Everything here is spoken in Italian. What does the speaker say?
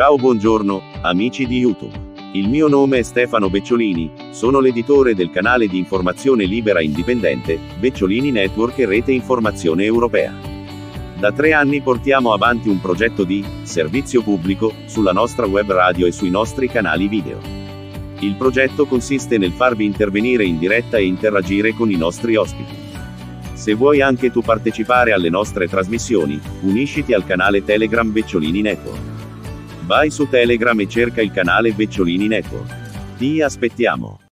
Ciao buongiorno, amici di YouTube. Il mio nome è Stefano Becciolini, sono l'editore del canale di informazione libera indipendente, Becciolini Network e Rete Informazione Europea. Da tre anni portiamo avanti un progetto di servizio pubblico sulla nostra web radio e sui nostri canali video. Il progetto consiste nel farvi intervenire in diretta e interagire con i nostri ospiti. Se vuoi anche tu partecipare alle nostre trasmissioni, unisciti al canale Telegram Becciolini Network. Vai su Telegram e cerca il canale Becciolini Network. Ti aspettiamo.